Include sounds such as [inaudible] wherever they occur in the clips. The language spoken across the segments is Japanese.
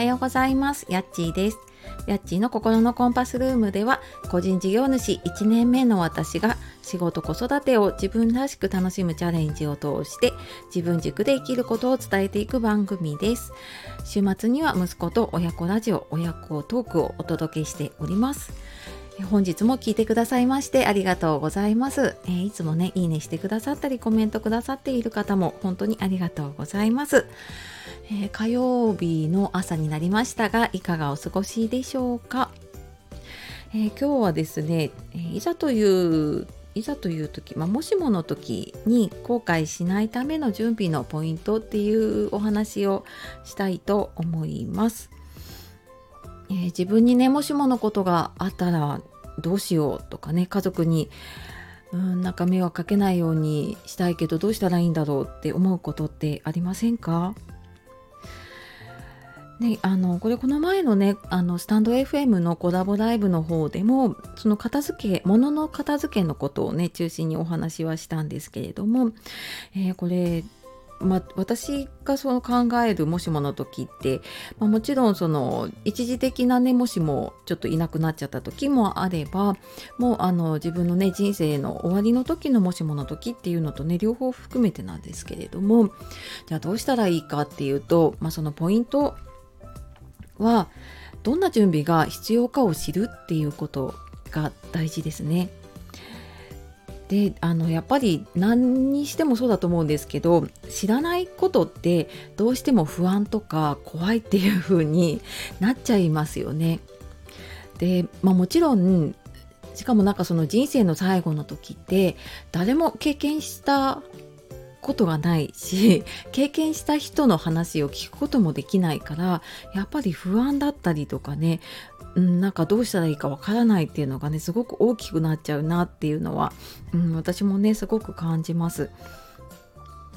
はようございます。やっちーです。やっちーの心のコンパスルームでは、個人事業主1年目の私が仕事子育てを自分らしく楽しむチャレンジを通して自分軸で生きることを伝えていく番組です。週末には息子と親子ラジオ、親子トークをお届けしております。本日も聞いてくださいましてありがとうございます、えー、いつもねいいねしてくださったりコメントくださっている方も本当にありがとうございます、えー、火曜日の朝になりましたがいかがお過ごしでしょうか、えー、今日はですねいざといういざという時、まあ、もしもの時に後悔しないための準備のポイントっていうお話をしたいと思います。え、自分にねもしものことがあったらどうしようとかね家族にうんなんか迷惑かけないようにしたいけどどうしたらいいんだろうって思うことってありませんか？ね、あのこれこの前のねあのスタンド FM のコラボライブの方でもその片付け物の片付けのことをね中心にお話はしたんですけれども、えー、これま、私がその考えるもしもの時って、まあ、もちろんその一時的なねもしもちょっといなくなっちゃった時もあればもうあの自分のね人生の終わりの時のもしもの時っていうのとね両方含めてなんですけれどもじゃあどうしたらいいかっていうと、まあ、そのポイントはどんな準備が必要かを知るっていうことが大事ですね。であのやっぱり何にしてもそうだと思うんですけど知らないことってどうしても不安とか怖いっていう風になっちゃいますよね。で、まあ、もちろんしかもなんかその人生の最後の時って誰も経験したことがないし [laughs] 経験した人の話を聞くこともできないからやっぱり不安だったりとかねうん、なんかどうしたらいいかわからないっていうのがねすごく大きくなっちゃうなっていうのは、うん、私もねすごく感じます。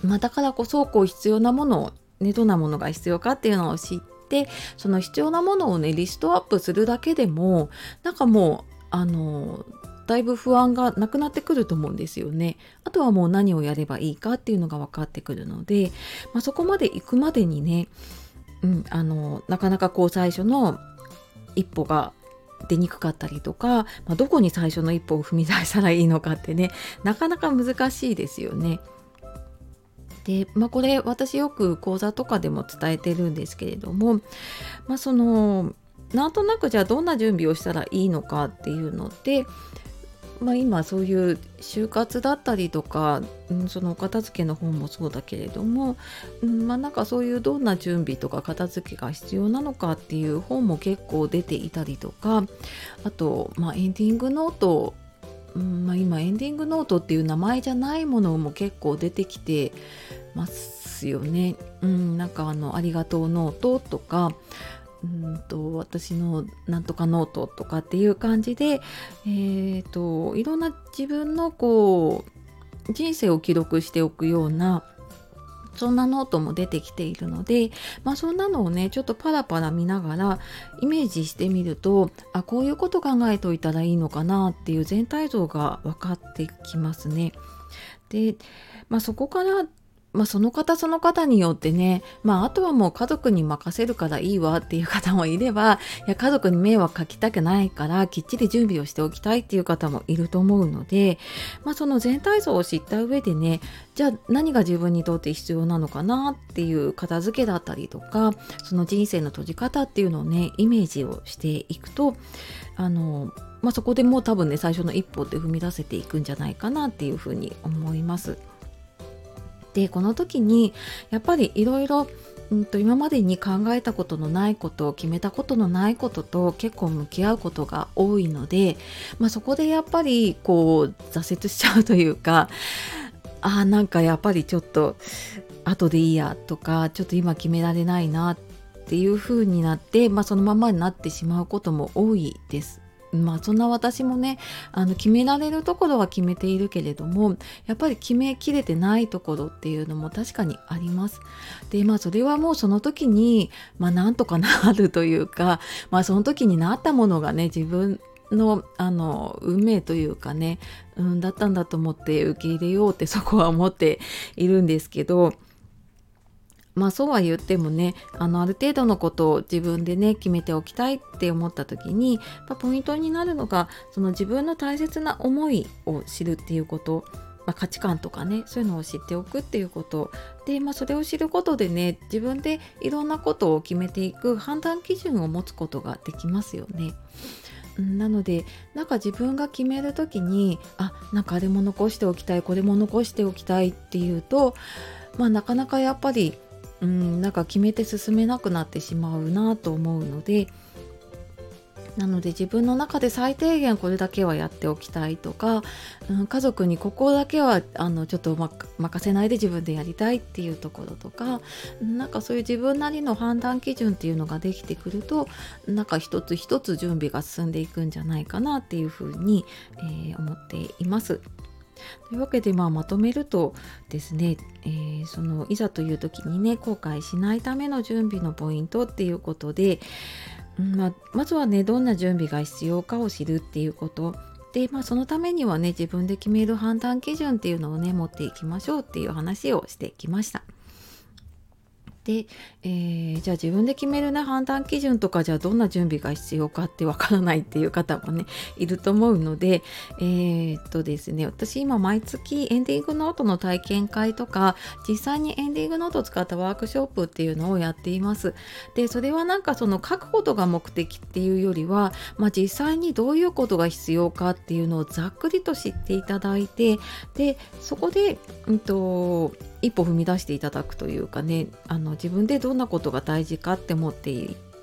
まあ、だからこそこう必要なものを、ね、どんなものが必要かっていうのを知ってその必要なものをねリストアップするだけでもなんかもうあのだいぶ不安がなくなってくると思うんですよね。あとはもう何をやればいいかっていうのが分かってくるので、まあ、そこまで行くまでにね、うん、あのなかなかこう最初の一歩が出にくかったりとか、まあ、どこに最初の一歩を踏み出したらいいのかってねなかなか難しいですよね。で、まあ、これ私よく講座とかでも伝えてるんですけれども、まあ、そのなんとなくじゃあどんな準備をしたらいいのかっていうのってまあ、今そういう就活だったりとか、うん、そのお片付けの本もそうだけれども、うんまあ、なんかそういうどんな準備とか片付けが必要なのかっていう本も結構出ていたりとかあと、まあ、エンディングノートうんまあ、今エンディングノートっていう名前じゃないものも結構出てきてますよね。うん、なんかあのありがとうノートとかうんと私のなんとかノートとかっていう感じで、えーと、いろんな自分のこう人生を記録しておくようなそんなノートも出てきているので、まあ、そんなのをねちょっとパラパラ見ながらイメージしてみるとあこういうこと考えといたらいいのかなっていう全体像が分かってきますね。で、まあ、そこからまあ、その方その方によってね、まあ、あとはもう家族に任せるからいいわっていう方もいれば、いや、家族に迷惑かけたくないから、きっちり準備をしておきたいっていう方もいると思うので、まあ、その全体像を知った上でね、じゃあ何が自分にとって必要なのかなっていう片付けだったりとか、その人生の閉じ方っていうのをね、イメージをしていくと、あの、まあ、そこでもう多分ね、最初の一歩って踏み出せていくんじゃないかなっていうふうに思います。でこの時にやっぱりいろいろ今までに考えたことのないこと決めたことのないことと結構向き合うことが多いので、まあ、そこでやっぱりこう挫折しちゃうというかあなんかやっぱりちょっと後でいいやとかちょっと今決められないなっていう風になって、まあ、そのままになってしまうことも多いです。まあそんな私もねあの決められるところは決めているけれどもやっぱり決めきれてないところっていうのも確かにあります。でまあそれはもうその時にまあなんとかなるというかまあその時になったものがね自分のあの運命というかね、うん、だったんだと思って受け入れようってそこは思っているんですけどまあそうは言ってもねあのある程度のことを自分でね決めておきたいって思った時に、まあ、ポイントになるのがその自分の大切な思いを知るっていうことまあ、価値観とかねそういうのを知っておくっていうことで、まあ、それを知ることでね自分でいろんなことを決めていく判断基準を持つことができますよね。なのでなんか自分が決める時にあなんかあれも残しておきたいこれも残しておきたいっていうと、まあ、なかなかやっぱりうんなんか決めて進めなくなってしまうなと思うのでなので自分の中で最低限これだけはやっておきたいとか、うん、家族にここだけはあのちょっと、ま、任せないで自分でやりたいっていうところとかなんかそういう自分なりの判断基準っていうのができてくるとなんか一つ一つ準備が進んでいくんじゃないかなっていうふうに、えー、思っています。というわけで、まあ、まとめるとですね、えー、そのいざという時にね後悔しないための準備のポイントっていうことで、まあ、まずはねどんな準備が必要かを知るっていうことで、まあ、そのためにはね自分で決める判断基準っていうのをね持っていきましょうっていう話をしてきました。で、えー、じゃあ自分で決めるね判断基準とかじゃあどんな準備が必要かってわからないっていう方もねいると思うのでえー、っとですね私今毎月エンディングノートの体験会とか実際にエンディングノートを使ったワークショップっていうのをやっています。でそれはなんかその書くことが目的っていうよりは、まあ、実際にどういうことが必要かっていうのをざっくりと知っていただいてでそこで、うんと一歩踏み出していただくというかねあの自分でどんなことが大事かって思って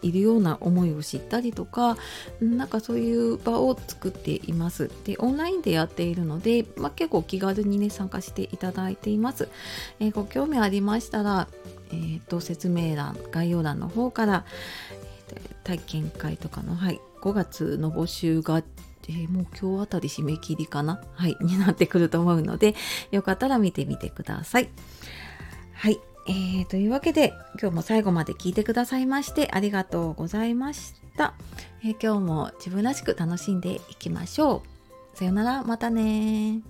いるような思いを知ったりとかなんかそういう場を作っています。でオンラインでやっているので、まあ、結構気軽にね参加していただいています、えー、ご興味ありましたら、えーと、説明欄概要欄の方から、えー、体験会とかの、はい、5月の募集がで、もう今日あたり締め切りかな？はい、[laughs] になってくると思うので、よかったら見てみてください。はい。えー、というわけで、今日も最後まで聞いてくださいましてありがとうございました。えー、今日も自分らしく楽しんでいきましょう。さよなら、またね